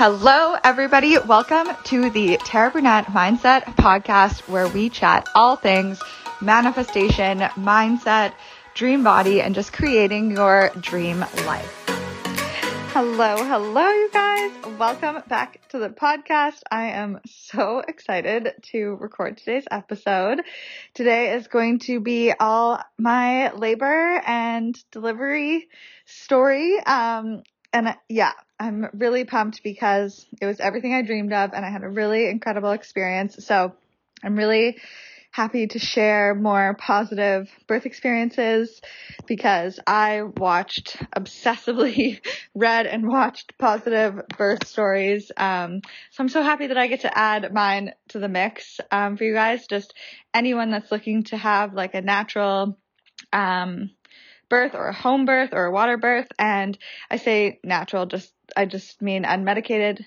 Hello, everybody. Welcome to the Tara Burnett Mindset Podcast, where we chat all things manifestation, mindset, dream body, and just creating your dream life. Hello, hello, you guys. Welcome back to the podcast. I am so excited to record today's episode. Today is going to be all my labor and delivery story. Um, and yeah, I'm really pumped because it was everything I dreamed of and I had a really incredible experience. So I'm really happy to share more positive birth experiences because I watched obsessively read and watched positive birth stories. Um, so I'm so happy that I get to add mine to the mix um, for you guys. Just anyone that's looking to have like a natural um, birth or a home birth or a water birth. And I say natural, just, I just mean unmedicated.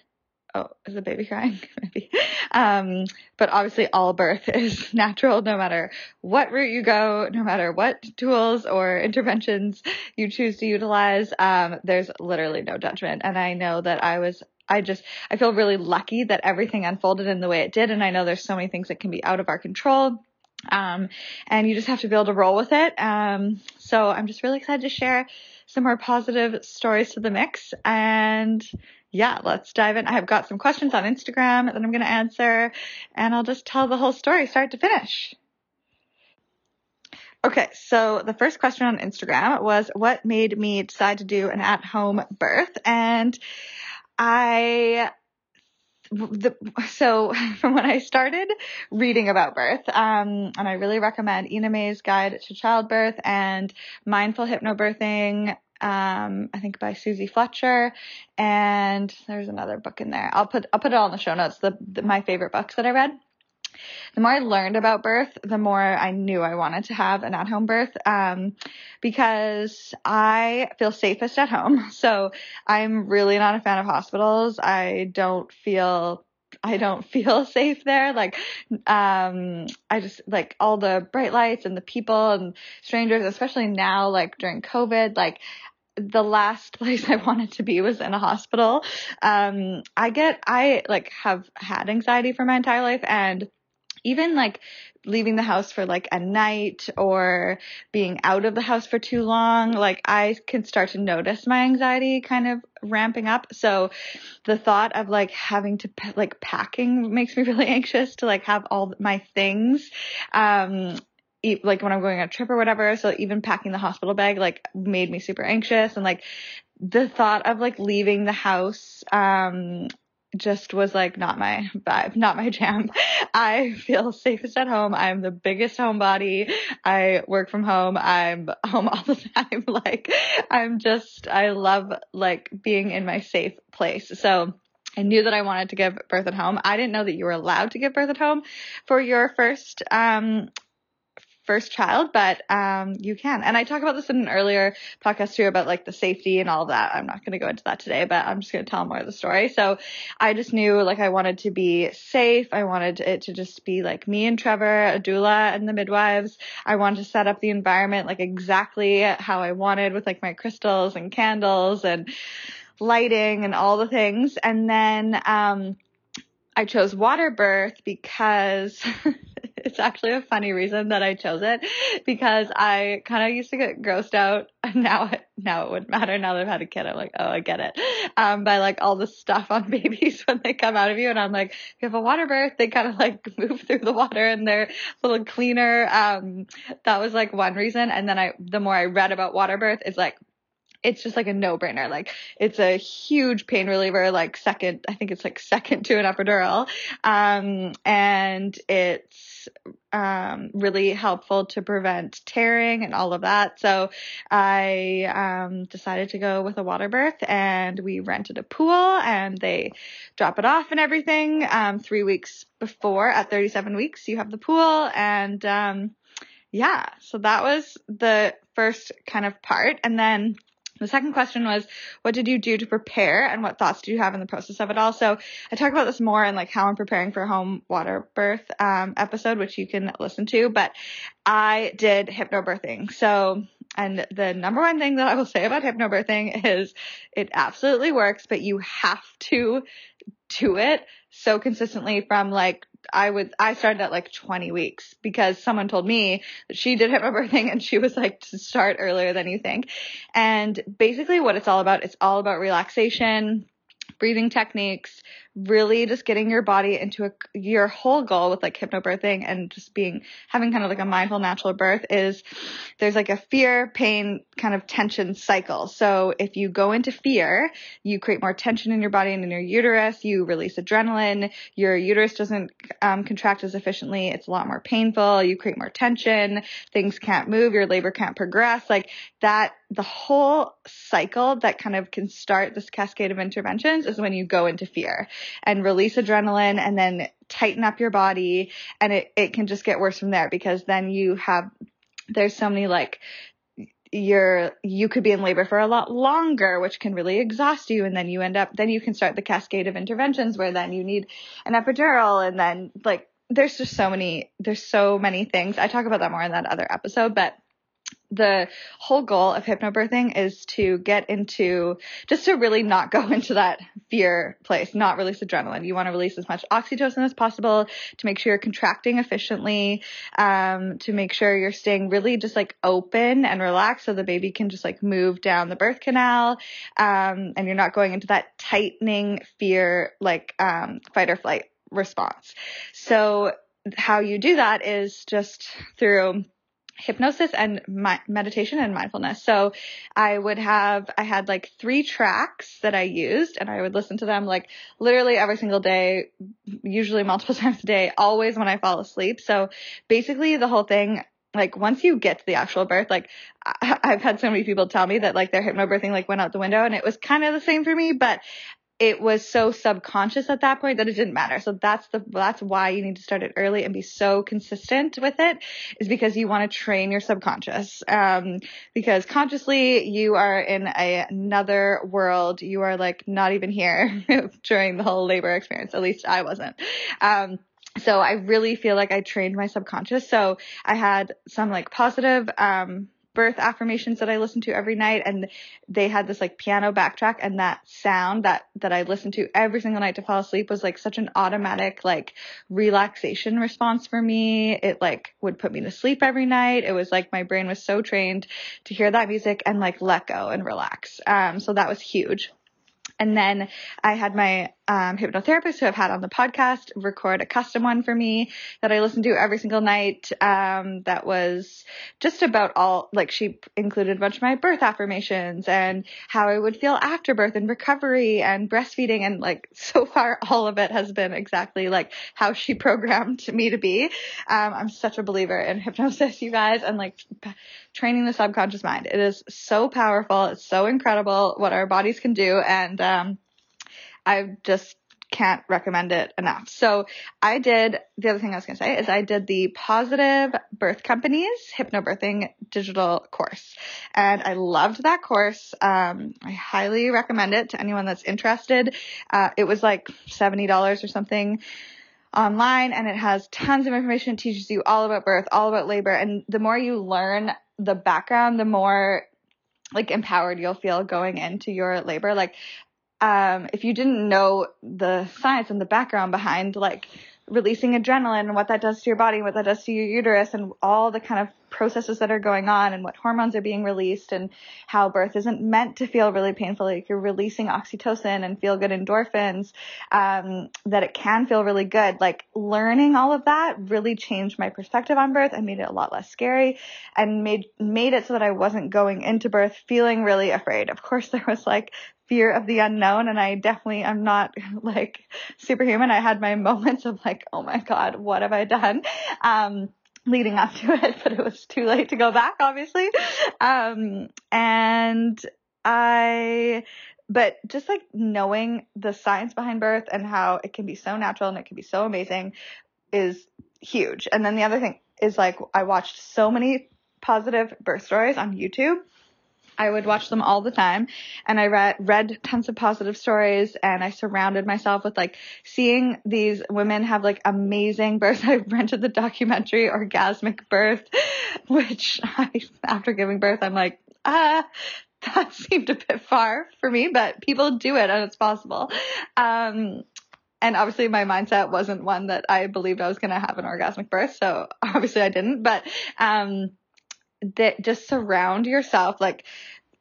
Oh, is the baby crying? Maybe. Um, but obviously all birth is natural no matter what route you go, no matter what tools or interventions you choose to utilize. Um, there's literally no judgment. And I know that I was I just, I feel really lucky that everything unfolded in the way it did. And I know there's so many things that can be out of our control. Um, and you just have to be able to roll with it. Um, so I'm just really excited to share some more positive stories to the mix. And yeah, let's dive in. I have got some questions on Instagram that I'm going to answer, and I'll just tell the whole story start to finish. Okay, so the first question on Instagram was what made me decide to do an at home birth? And I the, so from when I started reading about birth, um, and I really recommend Ina May's Guide to Childbirth and Mindful Hypnobirthing. Um, I think by Susie Fletcher, and there's another book in there. I'll put I'll put it all in the show notes. The, the my favorite books that I read the more I learned about birth, the more I knew I wanted to have an at home birth um, because I feel safest at home. So I'm really not a fan of hospitals. I don't feel I don't feel safe there. Like, um, I just like all the bright lights and the people and strangers, especially now, like during COVID, like the last place I wanted to be was in a hospital. Um, I get, I like have had anxiety for my entire life and even like leaving the house for like a night or being out of the house for too long, like I can start to notice my anxiety kind of ramping up. So the thought of like having to like packing makes me really anxious to like have all my things. Um, like when I'm going on a trip or whatever. So even packing the hospital bag like made me super anxious and like the thought of like leaving the house um just was like not my vibe, not my jam. I feel safest at home. I'm the biggest homebody. I work from home. I'm home all the time. like I'm just, I love like being in my safe place. So I knew that I wanted to give birth at home. I didn't know that you were allowed to give birth at home for your first um, first child, but um, you can. And I talk about this in an earlier podcast too about like the safety and all that. I'm not going to go into that today, but I'm just going to tell more of the story. So I just knew like I wanted to be safe. I wanted it to just be like me and Trevor, a doula and the midwives. I wanted to set up the environment like exactly how I wanted with like my crystals and candles and lighting and all the things. And then, um, I chose water birth because it's actually a funny reason that I chose it because I kind of used to get grossed out. And now, now it wouldn't matter. Now that I've had a kid, I'm like, oh, I get it. Um, by like all the stuff on babies when they come out of you. And I'm like, if you have a water birth, they kind of like move through the water and they're a little cleaner. Um, that was like one reason. And then I, the more I read about water birth, it's like, it's just like a no brainer. Like it's a huge pain reliever, like second, I think it's like second to an epidural. Um, and it's, um, really helpful to prevent tearing and all of that. So I, um, decided to go with a water birth and we rented a pool and they drop it off and everything. Um, three weeks before at 37 weeks, you have the pool and, um, yeah, so that was the first kind of part. And then the second question was, what did you do to prepare and what thoughts do you have in the process of it all? So I talk about this more in like how I'm preparing for home water birth, um, episode, which you can listen to, but I did hypnobirthing. So and the number one thing that I will say about hypnobirthing is it absolutely works, but you have to do it so consistently from like I would I started at like 20 weeks because someone told me that she did hypnobirthing and she was like to start earlier than you think. And basically what it's all about, it's all about relaxation, breathing techniques, really just getting your body into a, your whole goal with like hypnobirthing and just being, having kind of like a mindful natural birth is there's like a fear, pain, kind of tension cycle. So if you go into fear, you create more tension in your body and in your uterus, you release adrenaline, your uterus doesn't um, contract as efficiently, it's a lot more painful, you create more tension, things can't move, your labor can't progress, like that, the whole cycle that kind of can start this cascade of interventions is when you go into fear and release adrenaline and then tighten up your body. And it, it can just get worse from there because then you have, there's so many like, you're you could be in labor for a lot longer which can really exhaust you. And then you end up then you can start the cascade of interventions where then you need an epidural. And then like there's just so many there's so many things. I talk about that more in that other episode but the whole goal of hypnobirthing is to get into just to really not go into that fear place, not release adrenaline. You want to release as much oxytocin as possible to make sure you're contracting efficiently, um, to make sure you're staying really just like open and relaxed so the baby can just like move down the birth canal, um, and you're not going into that tightening fear like um, fight or flight response. So how you do that is just through hypnosis and meditation and mindfulness. So I would have, I had like three tracks that I used and I would listen to them like literally every single day, usually multiple times a day, always when I fall asleep. So basically the whole thing, like once you get to the actual birth, like I, I've had so many people tell me that like their hypnobirthing like went out the window and it was kind of the same for me, but it was so subconscious at that point that it didn't matter. So that's the that's why you need to start it early and be so consistent with it is because you want to train your subconscious. Um, because consciously you are in a, another world. You are like not even here during the whole labor experience. At least I wasn't. Um, so I really feel like I trained my subconscious. So I had some like positive, um, birth affirmations that I listened to every night and they had this like piano backtrack and that sound that that I listened to every single night to fall asleep was like such an automatic like relaxation response for me. It like would put me to sleep every night. It was like my brain was so trained to hear that music and like let go and relax. Um so that was huge. And then I had my um, hypnotherapist who I've had on the podcast record a custom one for me that I listen to every single night. Um, that was just about all, like she included a bunch of my birth affirmations and how I would feel after birth and recovery and breastfeeding. And like so far, all of it has been exactly like how she programmed me to be. Um, I'm such a believer in hypnosis, you guys, and like training the subconscious mind. It is so powerful. It's so incredible what our bodies can do. And, um, I just can't recommend it enough. So I did, the other thing I was going to say is I did the Positive Birth Companies Hypnobirthing digital course. And I loved that course. Um, I highly recommend it to anyone that's interested. Uh, it was like $70 or something online and it has tons of information. It teaches you all about birth, all about labor. And the more you learn the background, the more like empowered you'll feel going into your labor. Like, um, if you didn't know the science and the background behind like releasing adrenaline and what that does to your body, what that does to your uterus and all the kind of processes that are going on and what hormones are being released and how birth isn't meant to feel really painful. Like you're releasing oxytocin and feel good endorphins, um, that it can feel really good. Like learning all of that really changed my perspective on birth and made it a lot less scary and made, made it so that I wasn't going into birth feeling really afraid. Of course, there was like fear of the unknown and I definitely am not like superhuman. I had my moments of like, oh my God, what have I done? Um, leading up to it, but it was too late to go back, obviously. Um, and I, but just like knowing the science behind birth and how it can be so natural and it can be so amazing is huge. And then the other thing is like, I watched so many positive birth stories on YouTube I would watch them all the time and I read, read tons of positive stories and I surrounded myself with like seeing these women have like amazing births. I rented the documentary Orgasmic Birth, which I, after giving birth, I'm like, ah, that seemed a bit far for me, but people do it and it's possible. Um, and obviously my mindset wasn't one that I believed I was going to have an orgasmic birth. So obviously I didn't, but, um, that just surround yourself like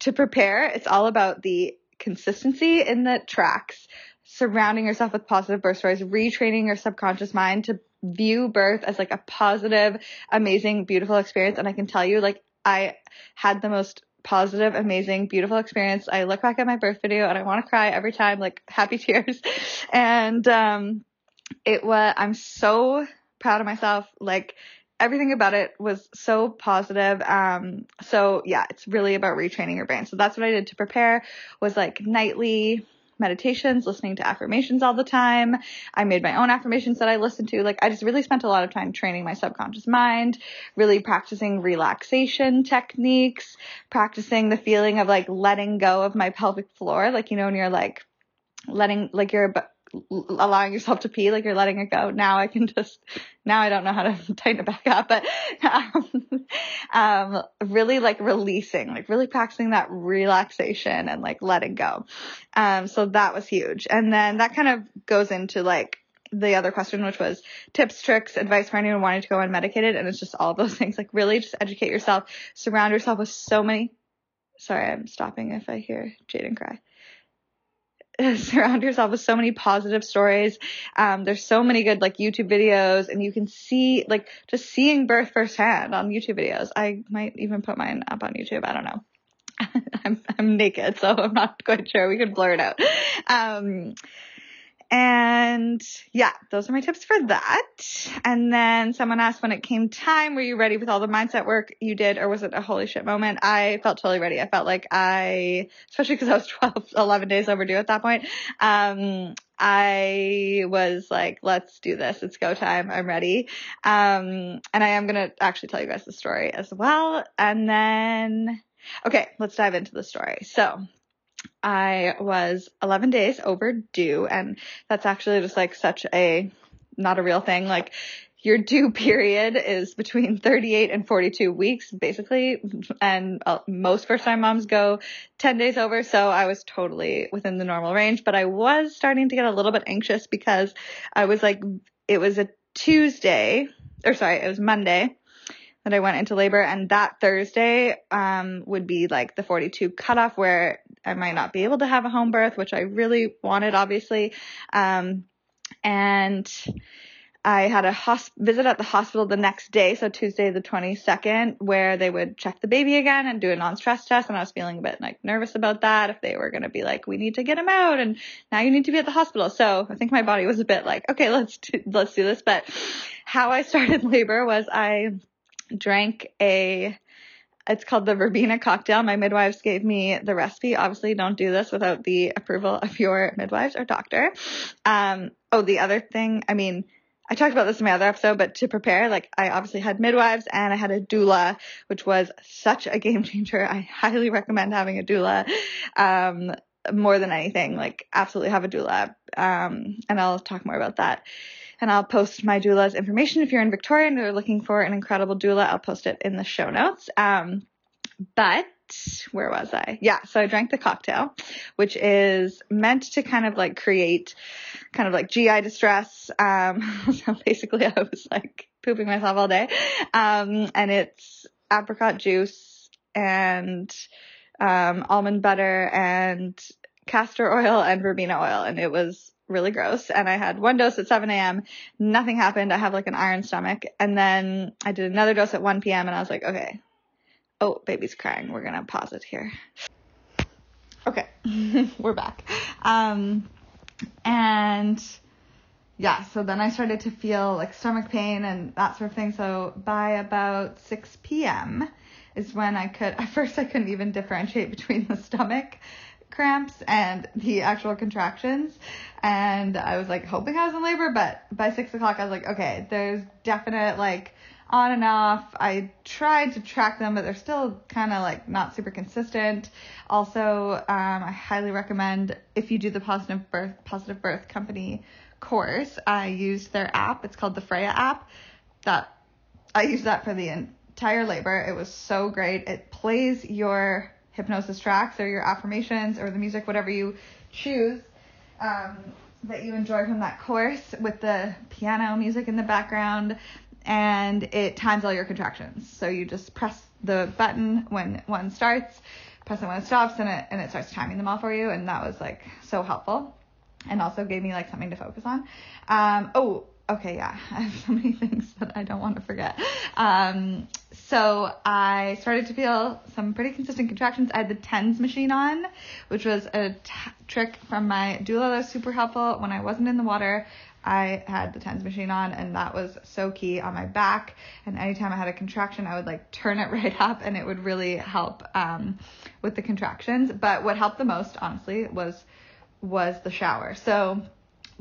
to prepare. It's all about the consistency in the tracks, surrounding yourself with positive birth stories, retraining your subconscious mind to view birth as like a positive, amazing, beautiful experience. And I can tell you, like, I had the most positive, amazing, beautiful experience. I look back at my birth video and I want to cry every time, like happy tears. And, um, it was, I'm so proud of myself. Like everything about it was so positive. Um, so yeah, it's really about retraining your brain. So that's what I did to prepare was like nightly meditations, listening to affirmations all the time. I made my own affirmations that I listened to. Like I just really spent a lot of time training my subconscious mind, really practicing relaxation techniques, practicing the feeling of like letting go of my pelvic floor. Like, you know, when you're like letting, like you're allowing yourself to pee, like you're letting it go. Now I can just, now I don't know how to tighten it back up, but, um, um, really like releasing, like really practicing that relaxation and like letting go. Um, so that was huge. And then that kind of goes into like, the other question, which was tips, tricks, advice for anyone wanting to go unmedicated. And it's just all those things. Like really just educate yourself, surround yourself with so many. Sorry, I'm stopping if I hear Jaden cry. surround yourself with so many positive stories. Um, there's so many good like YouTube videos and you can see like just seeing birth firsthand on YouTube videos. I might even put mine up on YouTube. I don't know. I'm, I'm naked, so I'm not quite sure. We could blur it out. Um, and yeah, those are my tips for that. And then someone asked when it came time, were you ready with all the mindset work you did or was it a holy shit moment? I felt totally ready. I felt like I, especially because I was 12, 11 days overdue at that point. Um, I was like, let's do this. It's go time. I'm ready. Um, and I am going to actually tell you guys the story as well. And then, okay, let's dive into the story. So I was 11 days overdue and that's actually just like such a not a real thing. Like your due period is between 38 and 42 weeks basically and uh, most first time moms go 10 days over so I was totally within the normal range but I was starting to get a little bit anxious because I was like it was a Tuesday or sorry it was Monday that I went into labor and that Thursday um, would be like the 42 cutoff where I might not be able to have a home birth, which I really wanted, obviously. Um, and I had a hosp- visit at the hospital the next day, so Tuesday the 22nd, where they would check the baby again and do a non-stress test. And I was feeling a bit like nervous about that if they were going to be like, we need to get him out and now you need to be at the hospital. So I think my body was a bit like, okay, let's do, let's do this. But how I started labor was I drank a it's called the verbena cocktail. My midwives gave me the recipe. Obviously, don't do this without the approval of your midwives or doctor. Um, oh, the other thing, I mean, I talked about this in my other episode, but to prepare, like I obviously had midwives and I had a doula, which was such a game changer. I highly recommend having a doula. Um, more than anything, like absolutely have a doula. Um, and I'll talk more about that and I'll post my doula's information. If you're in Victoria and you're looking for an incredible doula, I'll post it in the show notes. Um, but where was I? Yeah, so I drank the cocktail, which is meant to kind of like create kind of like GI distress. Um, so basically I was like pooping myself all day. Um, and it's apricot juice and, um, almond butter and castor oil and verbena oil. And it was really gross. And I had one dose at 7 a.m. Nothing happened. I have like an iron stomach. And then I did another dose at 1 p.m. and I was like, okay. Oh, baby's crying. We're going to pause it here. Okay. We're back. Um, and yeah, so then I started to feel like stomach pain and that sort of thing. So by about 6 p.m. is when I could, at first I couldn't even differentiate between the stomach cramps and the actual contractions. And I was like hoping I was in labor, but by six o'clock I was like, okay, there's definite like on and off. I tried to track them, but they're still kind of like not super consistent. Also, um, I highly recommend if you do the positive birth positive birth company course. I used their app. It's called the Freya app. That I used that for the entire labor. It was so great. It plays your hypnosis tracks or your affirmations or the music, whatever you choose. Um, that you enjoy from that course with the piano music in the background and it times all your contractions. So you just press the button when one starts, press it when it stops, and it and it starts timing them all for you. And that was like so helpful, and also gave me like something to focus on. Um, oh, okay, yeah, I have so many things that I don't want to forget. Um, so I started to feel some pretty consistent contractions. I had the tens machine on, which was a t- trick from my doula that was super helpful when I wasn't in the water. I had the TENS machine on and that was so key on my back. And anytime I had a contraction, I would like turn it right up and it would really help um, with the contractions. But what helped the most, honestly, was was the shower. So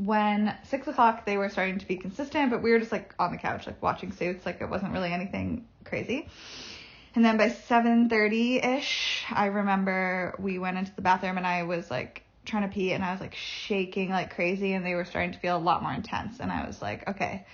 when six o'clock they were starting to be consistent, but we were just like on the couch, like watching suits, like it wasn't really anything crazy. And then by 7:30 ish, I remember we went into the bathroom and I was like trying to pee and I was like shaking like crazy and they were starting to feel a lot more intense and I was like, okay,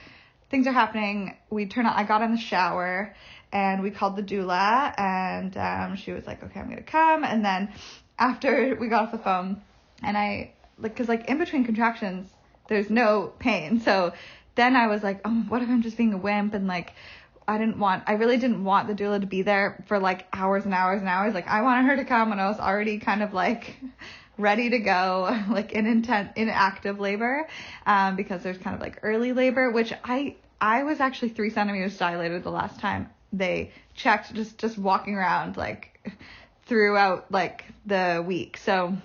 things are happening. We turn on, I got in the shower and we called the doula and um, she was like, okay, I'm to come. And then after we got off the phone and I, like, cause like in between contractions, there's no pain. So then I was like, oh, what if I'm just being a wimp and like, I didn't want, I really didn't want the doula to be there for like hours and hours and hours. Like I wanted her to come when I was already kind of like ready to go, like in intent, in active labor, um, because there's kind of like early labor, which I, I was actually three centimeters dilated the last time they checked, just, just walking around like throughout like the week. So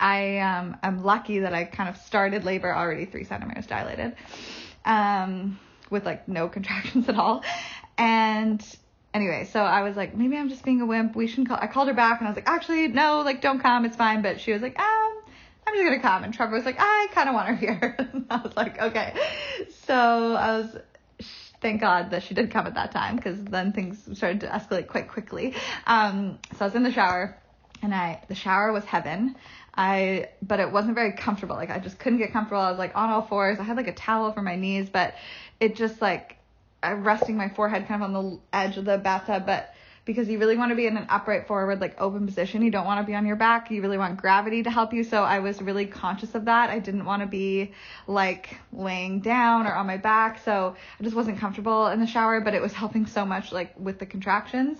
I, um, I'm lucky that I kind of started labor already three centimeters dilated, um, with like no contractions at all. And anyway, so I was like, maybe I'm just being a wimp. We shouldn't call. I called her back and I was like, actually, no, like, don't come. It's fine. But she was like, um, I'm just gonna come. And Trevor was like, I kind of want her here. I was like, okay. So I was, thank God that she did come at that time because then things started to escalate quite quickly. Um, so I was in the shower and I, the shower was heaven. I, but it wasn't very comfortable. Like I just couldn't get comfortable. I was like on all fours. I had like a towel over my knees, but it just like I'm resting my forehead kind of on the edge of the bathtub, but because you really want to be in an upright forward, like open position. You don't want to be on your back. You really want gravity to help you. So I was really conscious of that. I didn't want to be like laying down or on my back. So I just wasn't comfortable in the shower, but it was helping so much like with the contractions.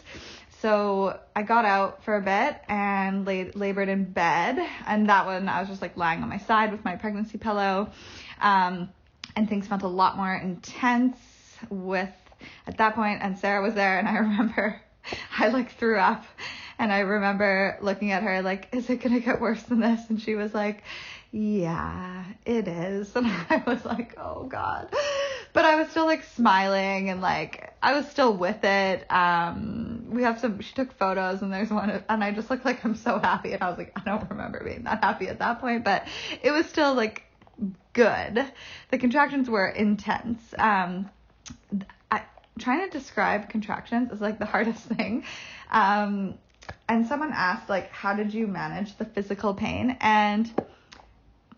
So I got out for a bit and laid, labored in bed. And that one, I was just like lying on my side with my pregnancy pillow. Um, and things felt a lot more intense with at that point and Sarah was there and I remember I like threw up and I remember looking at her like, is it gonna get worse than this? And she was like, yeah, it is. And I was like, oh God. But I was still like smiling and like, I was still with it. Um, we have some, she took photos and there's one, of, and I just looked like I'm so happy. And I was like, I don't remember being that happy at that point, but it was still like good. The contractions were intense. Um, I, trying to describe contractions is like the hardest thing. Um, and someone asked like, how did you manage the physical pain? And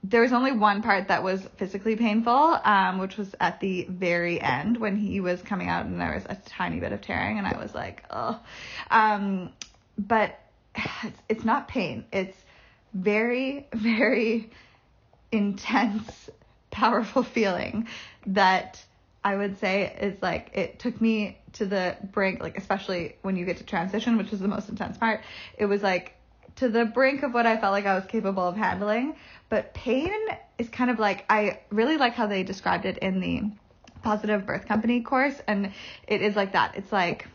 there was only one part that was physically painful, um, which was at the very end when he was coming out and there was a tiny bit of tearing and I was like, oh, um, but it's, it's not pain. It's very, very intense, powerful feeling that I would say is like it took me to the brink, like especially when you get to transition, which is the most intense part. It was like to the brink of what I felt like I was capable of handling. But pain is kind of like I really like how they described it in the positive birth company course, and it is like that. It's like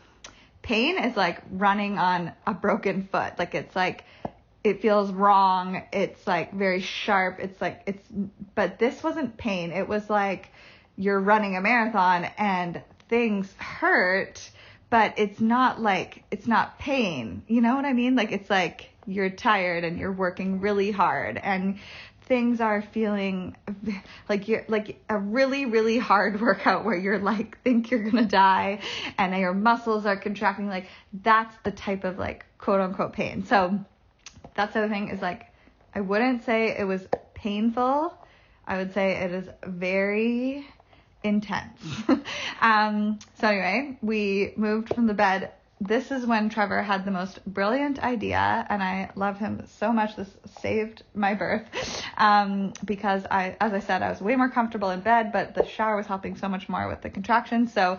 pain is like running on a broken foot. Like it's like it feels wrong. It's like very sharp. It's like it's but this wasn't pain. It was like you're running a marathon and things hurt, but it's not like, it's not pain. You know what I mean? Like, it's like you're tired and you're working really hard and things are feeling like you're like a really really hard workout where you're like think you're gonna die and your muscles are contracting like that's the type of like quote unquote pain. So that's the thing is like i wouldn't say it was painful. I would say it is very intense. Um so anyway we moved from the bed this is when Trevor had the most brilliant idea, and I love him so much. This saved my birth um, because I, as I said, I was way more comfortable in bed, but the shower was helping so much more with the contractions. So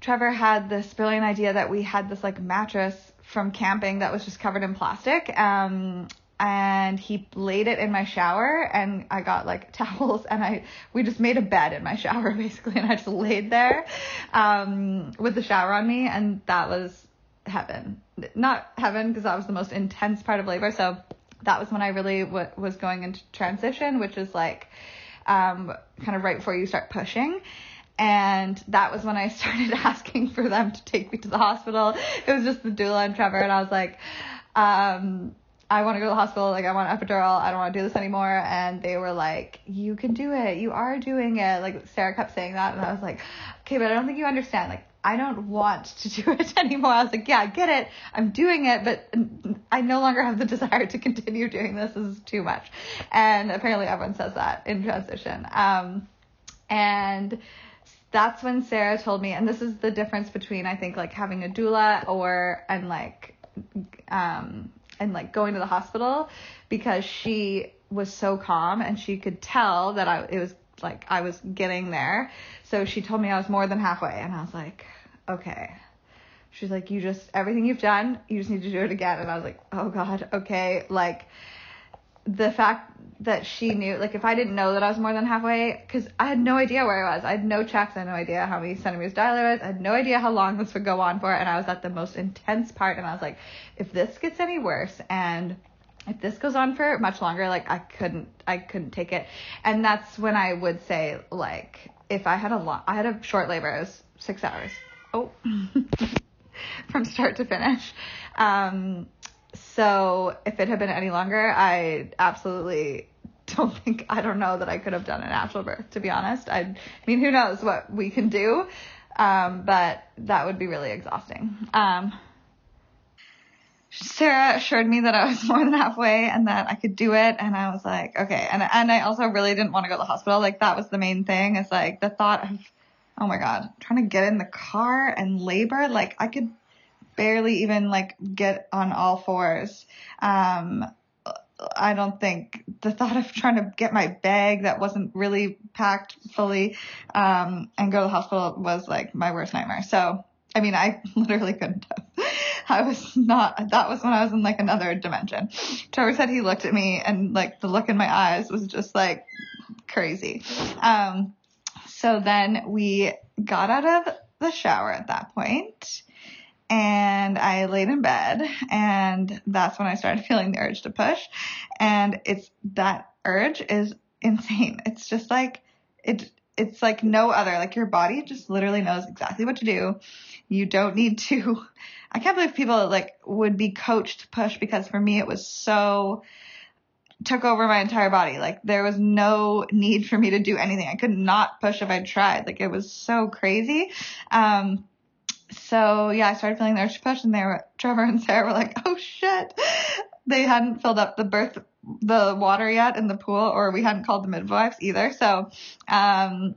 Trevor had this brilliant idea that we had this like mattress from camping that was just covered in plastic. Um, and he laid it in my shower and I got like towels and I we just made a bed in my shower basically and I just laid there um, with the shower on me and that was heaven. Not heaven because that was the most intense part of labor. So that was when I really w- was going into transition, which is like um, kind of right before you start pushing. And that was when I started asking for them to take me to the hospital. It was just the doula and Trevor, and I was like, um, I want to go to the hospital. Like, I want epidural. I don't want to do this anymore. And they were like, you can do it. You are doing it. Like, Sarah kept saying that. And I was like, okay, but I don't think you understand. Like, I don't want to do it anymore. I was like, yeah, get it. I'm doing it, but I no longer have the desire to continue doing this. This is too much. And apparently everyone says that in transition. Um, and that's when Sarah told me, and this is the difference between, I think, like having a doula or, and like, um, and like going to the hospital because she was so calm and she could tell that I it was like I was getting there. So she told me I was more than halfway and I was like, okay. She's like, you just everything you've done, you just need to do it again. And I was like, oh god, okay. Like the fact that she knew, like if I didn't know that I was more than halfway, because I had no idea where I was. I had no checks. I had no idea how many centimeters dilated was. I had no idea how long this would go on for. And I was at the most intense part. And I was like, if this gets any worse and if this goes on for much longer, like I couldn't, I couldn't take it. And that's when I would say, like, if I had a long, I had a short labor, it was six hours. Oh, from start to finish. Um, so if it had been any longer, I absolutely don't think I don't know that I could have done a natural birth to be honest. I mean who knows what we can do. Um, but that would be really exhausting. Um, Sarah assured me that I was more than halfway and that I could do it and I was like, okay. And and I also really didn't want to go to the hospital. Like that was the main thing. Is like the thought of oh my god, trying to get in the car and labor, like I could barely even like get on all fours. Um, I don't think the thought of trying to get my bag that wasn't really packed fully um, and go to the hospital was like my worst nightmare. So, I mean, I literally couldn't have. I was not, that was when I was in like another dimension. Trevor said he looked at me and like the look in my eyes was just like crazy. Um, so then we got out of the shower at that point and I laid in bed and that's when I started feeling the urge to push. And it's that urge is insane. It's just like it it's like no other. Like your body just literally knows exactly what to do. You don't need to I can't believe people like would be coached to push because for me it was so took over my entire body. Like there was no need for me to do anything. I could not push if I tried. Like it was so crazy. Um so yeah, I started feeling the urge push, and they were Trevor and Sarah were like, "Oh shit!" They hadn't filled up the birth the water yet in the pool, or we hadn't called the midwives either. So, um,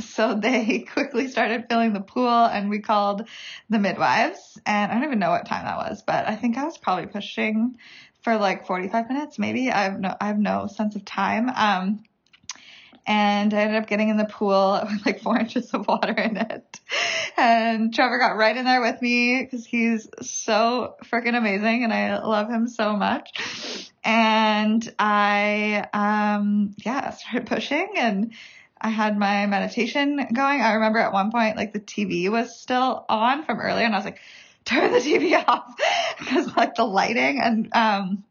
so they quickly started filling the pool, and we called the midwives. And I don't even know what time that was, but I think I was probably pushing for like 45 minutes, maybe. I have no I have no sense of time. Um, and I ended up getting in the pool with like four inches of water in it. And Trevor got right in there with me because he's so freaking amazing and I love him so much. And I, um, yeah, started pushing and I had my meditation going. I remember at one point, like the TV was still on from earlier and I was like, turn the TV off because like the lighting and, um,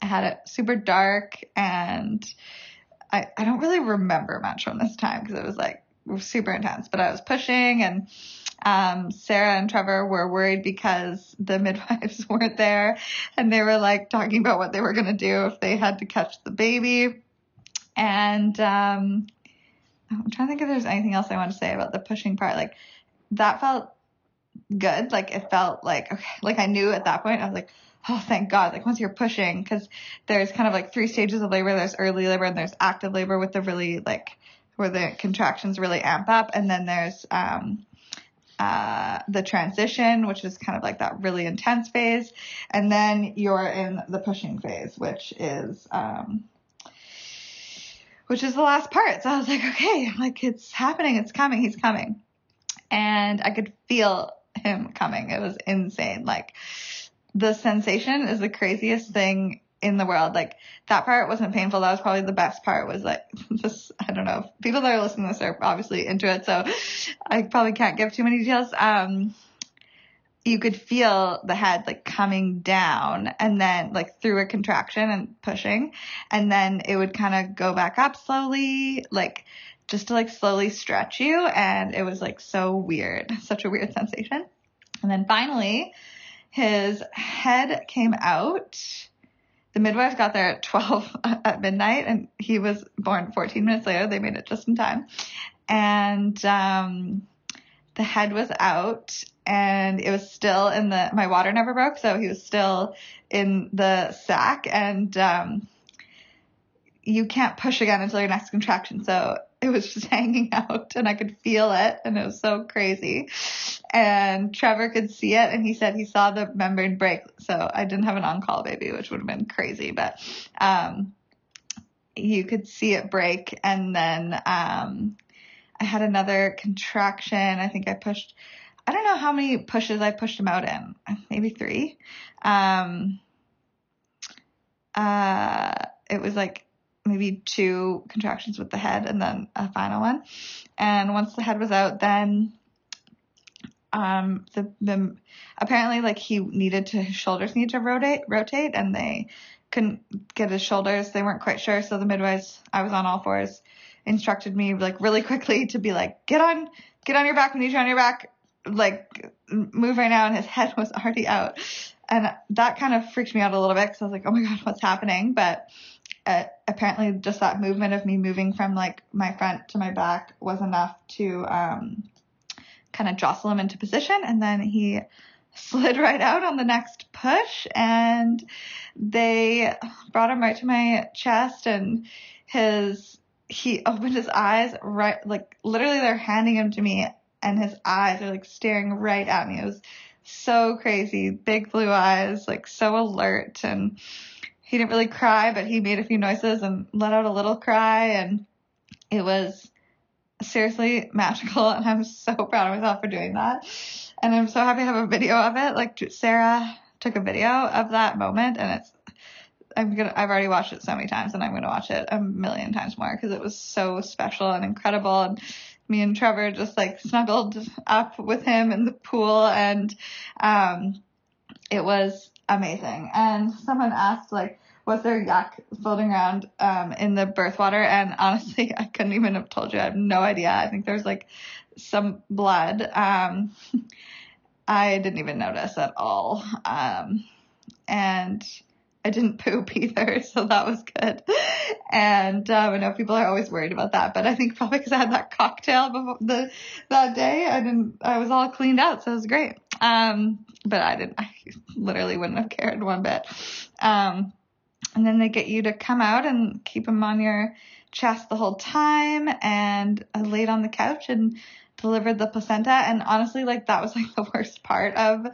I had it super dark and, I, I don't really remember much from this time because it was like super intense, but I was pushing and Um, Sarah and Trevor were worried because the midwives weren't there and they were like talking about what they were going to do if they had to catch the baby. And, um, I'm trying to think if there's anything else I want to say about the pushing part. Like that felt good. Like it felt like, okay, like I knew at that point, I was like, oh, thank God. Like once you're pushing, cause there's kind of like three stages of labor. There's early labor and there's active labor with the really like, where the contractions really amp up. And then there's, um, uh, the transition, which is kind of like that really intense phase. And then you're in the pushing phase, which is, um, which is the last part. So I was like, okay, like it's happening. It's coming. He's coming. And I could feel him coming. It was insane. Like the sensation is the craziest thing in the world. Like that part wasn't painful. That was probably the best part was like this. I don't know. People that are listening to this are obviously into it. So I probably can't give too many details. Um, you could feel the head like coming down and then like through a contraction and pushing and then it would kind of go back up slowly like just to like slowly stretch you and it was like so weird such a weird sensation and then finally his head came out. The midwife got there at 12 at midnight and he was born 14 minutes later. They made it just in time. And um the head was out and it was still in the my water never broke so he was still in the sac. And um you can't push again until your next contraction. So it was just hanging out and I could feel it and it was so crazy. And Trevor could see it and he said he saw the membrane break. So I didn't have an en caul baby, which would have been crazy, but, um, you could see it break and then, um, I had another contraction. I think I pushed, I don't know how many pushes I pushed him out in, maybe three. Um, uh, it was like maybe two contractions with the head and then a final one. And once the head was out, then um, the, the apparently like he needed to his shoulders need to rotate rotate and they couldn't get his shoulders. They weren't quite sure. So the midwives, I was on all fours, instructed me like really quickly to be like, get on, get on your back. Need you on your back. Like move right now. And his head was already out. And that kind of freaked me out a little bit because I was like, oh my God, what's happening? But uh, apparently just that movement of me moving from like my front to my back was enough to um, kind of jostle him into position. And then he slid right out on the next push and they brought him right to my chest and his he opened his eyes right like literally they're handing him to me and his eyes are like staring right at me. It was so crazy. Big blue eyes, like so alert and he didn't really cry, but he made a few noises and let out a little cry and it was seriously magical and I'm so proud of myself for doing that. And I'm so happy to have a video of it. Like Sarah took a video of that moment and it's I'm gonna I've already watched it so many times and I'm gonna watch it a million times more because it was so special and incredible and me and Trevor just like snuggled up with him in the pool and um it was amazing. And someone asked like was there yak floating around um, in the birth water? And honestly, I couldn't even have told you. I have no idea. I think there's like some blood. Um, I didn't even notice at all. Um, and I didn't poop either, so that was good. And um, I know people are always worried about that, but I think probably because I had that cocktail before the that day, I didn't. I was all cleaned out, so it was great. Um, but I didn't. I literally wouldn't have cared one bit. Um, and then they get you to come out and keep them on your chest the whole time. And I laid on the couch and delivered the placenta. And honestly, like that was like the worst part of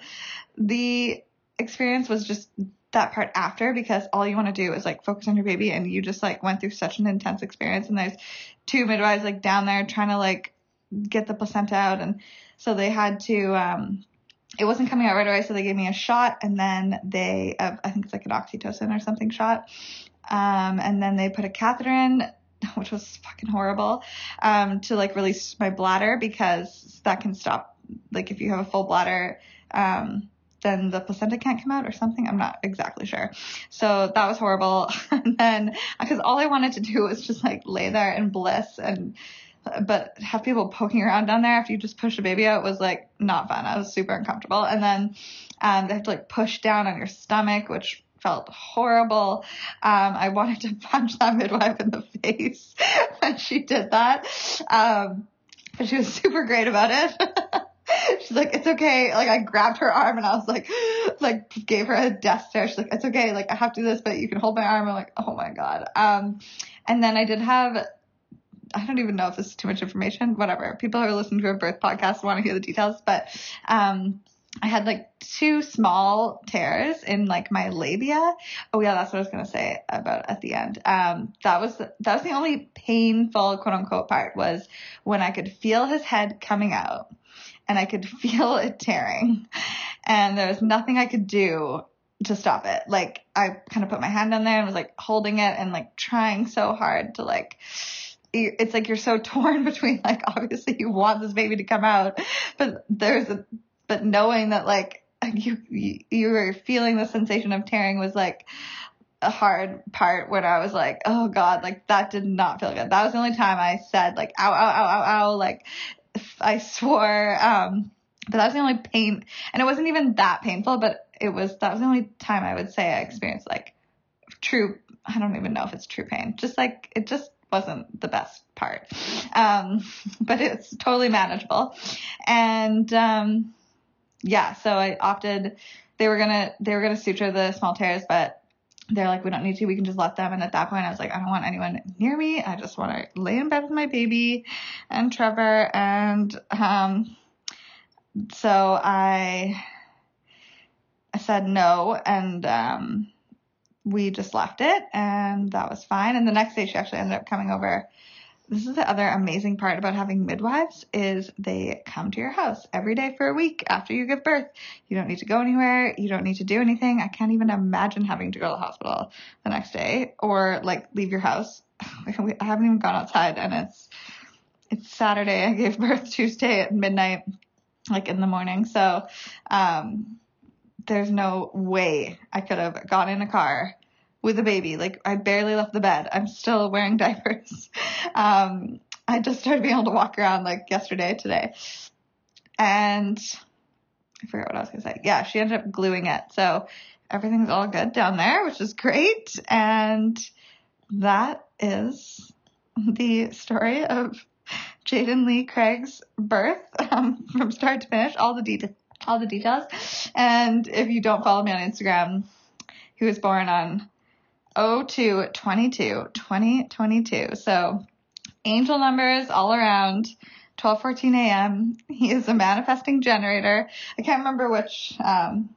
the experience was just that part after because all you want to do is like focus on your baby and you just like went through such an intense experience and there's two midwives like down there trying to like get the placenta out and so they had to um it wasn't coming out right away, so they gave me a shot, and then they, uh, I think it's like an oxytocin or something shot, um, and then they put a catheter in, which was fucking horrible, um, to like release my bladder because that can stop, like if you have a full bladder, um, then the placenta can't come out or something. I'm not exactly sure. So that was horrible. and then, because all I wanted to do was just like lay there in bliss and but have people poking around down there after you just push a baby out was like not fun. I was super uncomfortable. And then um, they have to like push down on your stomach, which felt horrible. Um, I wanted to punch that midwife in the face when she did that. Um, but she was super great about it. She's like, it's okay. Like I grabbed her arm and I was like, like gave her a death stare. She's like, it's okay. Like I have to do this, but you can hold my arm. I'm like, oh my God. Um, and then I did have, I don't even know if this is too much information, whatever. People who are listening to a birth podcast want to hear the details, but, um, I had like two small tears in like my labia. Oh yeah, that's what I was gonna say about at the end. Um, that was that was the only painful quote unquote part was when I could feel his head coming out and I could feel it tearing, and there was nothing I could do to stop it. Like I kind of put my hand on there and was like holding it and like trying so hard to like it's like you're so torn between like obviously you want this baby to come out, but there's a but knowing that like you, you, were feeling the sensation of tearing was like a hard part when I was like, oh God, like that did not feel good. That was the only time I said like, ow, ow, ow, ow, ow, like I swore, um, but that was the only pain, and it wasn't even that painful, but it was, that was the only time I would say I experienced like true, I don't even know if it's true pain, just like, it just wasn't the best part. Um, but it's totally manageable. And, um, yeah, so I opted. They were gonna they were gonna suture the small tears, but they're like, we don't need to. We can just let them. And at that point, I was like, I don't want anyone near me. I just want to lay in bed with my baby and Trevor. And um, so I I said no, and um, we just left it, and that was fine. And the next day, she actually ended up coming over this is the other amazing part about having midwives is they come to your house every day for a week after you give birth. You don't need to go anywhere. You don't need to do anything. I can't even imagine having to go to the hospital the next day or like leave your house. I haven't even gone outside and it's, it's Saturday. I gave birth Tuesday at midnight, like in the morning. So, um, there's no way I could have gone in a car with a baby. Like I barely left the bed. I'm still wearing diapers. Um, I just started being able to walk around like yesterday, today. And I forget what I was to say. Yeah, she ended up gluing it. So everything's all good down there, which is great. And that is the story of Jaden Lee Craig's birth um, from start to finish, all the details. All the details. And if you don't follow me on Instagram, he was born on 02 22 2022. So angel numbers all around. 12:14 a.m. He is a manifesting generator. I can't remember which um,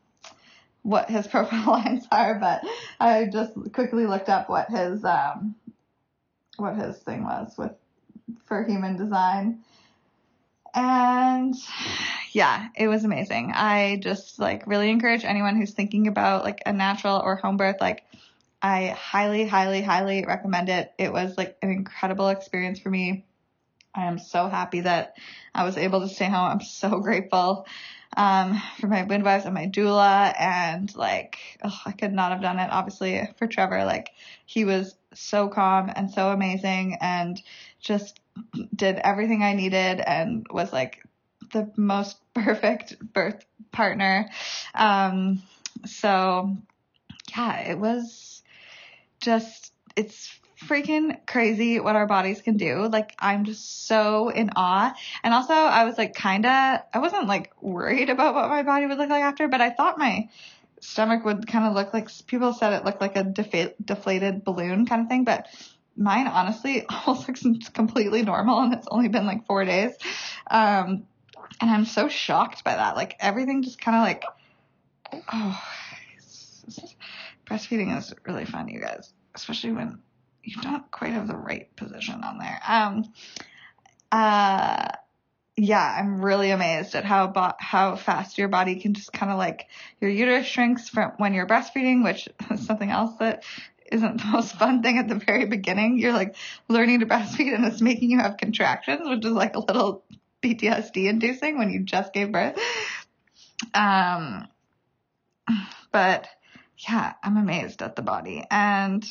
what his profile lines are, but I just quickly looked up what his um, what his thing was with for human design. And yeah, it was amazing. I just like really encourage anyone who's thinking about like a natural or home birth like I highly, highly, highly recommend it. It was like an incredible experience for me. I am so happy that I was able to stay home. I'm so grateful um, for my midwives and my doula, and like I could not have done it. Obviously for Trevor, like he was so calm and so amazing, and just did everything I needed, and was like the most perfect birth partner. Um, so yeah, it was just, it's freaking crazy what our bodies can do. Like, I'm just so in awe. And also, I was like, kinda, I wasn't like worried about what my body would look like after, but I thought my stomach would kind of look like, people said it looked like a defa- deflated balloon kind of thing, but mine honestly almost looks completely normal and it's only been like four days. Um, and I'm so shocked by that. Like, everything just kind of like, oh, breastfeeding is really fun, you guys, especially when you don't quite have the right position on there. Um, uh, yeah, I'm really amazed at how bo- how fast your body can just kind of like your uterus shrinks from when you're breastfeeding, which is something else that isn't the most fun thing at the very beginning. You're like learning to breastfeed and it's making you have contractions, which is like a little PTSD inducing when you just gave birth. Um, but yeah, I'm amazed at the body. And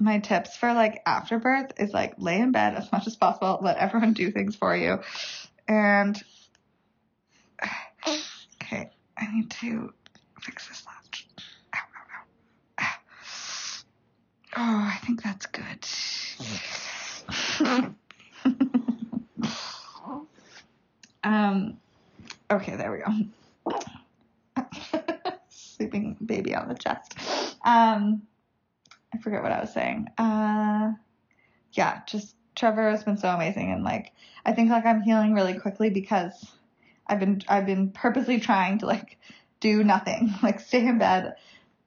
my tips for like after birth is like lay in bed as much as possible, let everyone do things for you. And okay, I need to fix this. Oh, I think that's good. um, okay, there we go. Sleeping baby on the chest. Um, I forget what I was saying. Uh, yeah, just Trevor has been so amazing, and like I think like I'm healing really quickly because I've been I've been purposely trying to like do nothing, like stay in bed,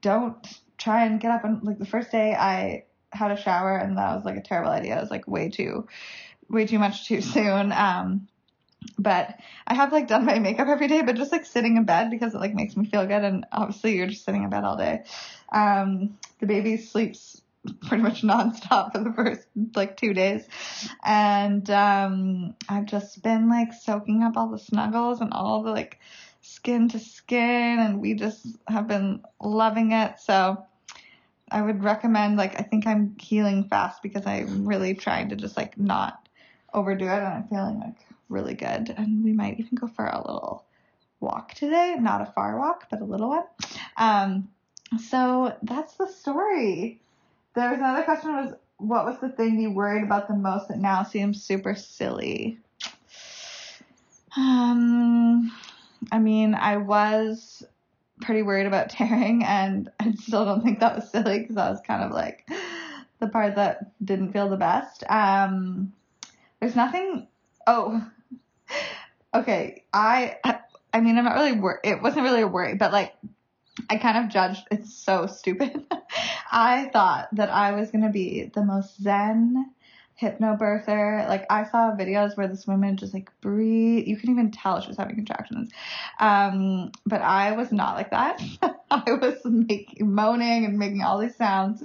don't try and get up. And like the first day I had a shower, and that was like a terrible idea. It was like way too, way too much too soon. Um, but I have like done my makeup every day, but just like sitting in bed because it like makes me feel good. And obviously you're just sitting in bed all day. Um, the baby sleeps pretty much nonstop for the first like two days. And, um, I've just been like soaking up all the snuggles and all the like skin to skin. And we just have been loving it. So, I would recommend like I think I'm healing fast because I'm really trying to just like not overdo it and I'm feeling like really good. And we might even go for a little walk today. Not a far walk, but a little one. Um, so that's the story. There was another question was what was the thing you worried about the most that now seems super silly? Um, I mean, I was pretty worried about tearing and I still don't think that was silly because that was kind of like the part that didn't feel the best. Um, there's nothing, oh, okay. I, I mean, I'm not really worried. It wasn't really a worry, but like, I kind of judged. It's so stupid. I thought that I was to be the most zen hypnobirther. Like I saw videos where this woman just like breathe. You can even tell she was having contractions. Um, but I was not like that. I was making moaning and making all these sounds.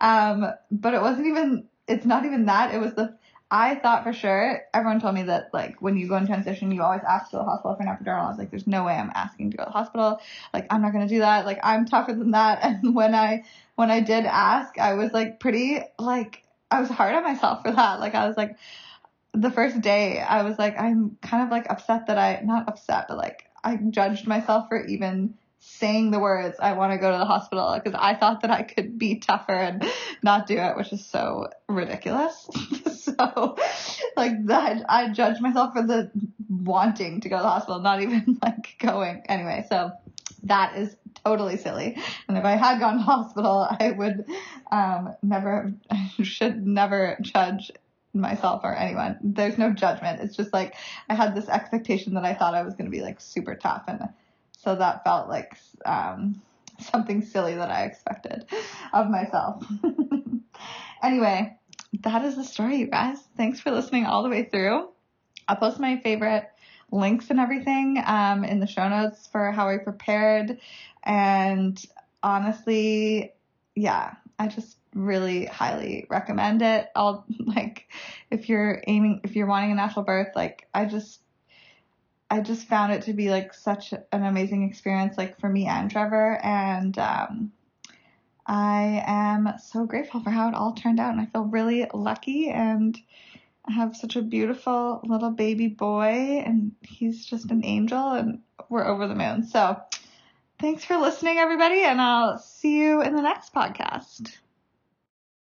Um, but it wasn't even. It's not even that. It was the I thought for sure, everyone told me that like when you go in transition, you always ask to the hospital for an epidural. I was like, there's no way I'm asking to go to the hospital. Like, I'm not going to do that. Like, I'm tougher than that. And when I, when I did ask, I was like pretty, like, I was hard on myself for that. Like, I was like, the first day, I was like, I'm kind of like upset that I, not upset, but like, I judged myself for even saying the words, I want to go to the hospital because I thought that I could be tougher and not do it, which is so ridiculous. so like that, I judge myself for the wanting to go to the hospital, not even like going anyway. So that is totally silly. And if I had gone to hospital, I would, um, never, should never judge myself or anyone. There's no judgment. It's just like I had this expectation that I thought I was going to be like super tough and so that felt like um, something silly that I expected of myself. anyway, that is the story, you guys. Thanks for listening all the way through. I'll post my favorite links and everything um, in the show notes for how I prepared. And honestly, yeah, I just really highly recommend it. I'll like if you're aiming if you're wanting a natural birth, like I just I just found it to be like such an amazing experience, like for me and Trevor. And um, I am so grateful for how it all turned out. And I feel really lucky and I have such a beautiful little baby boy. And he's just an angel and we're over the moon. So thanks for listening, everybody. And I'll see you in the next podcast.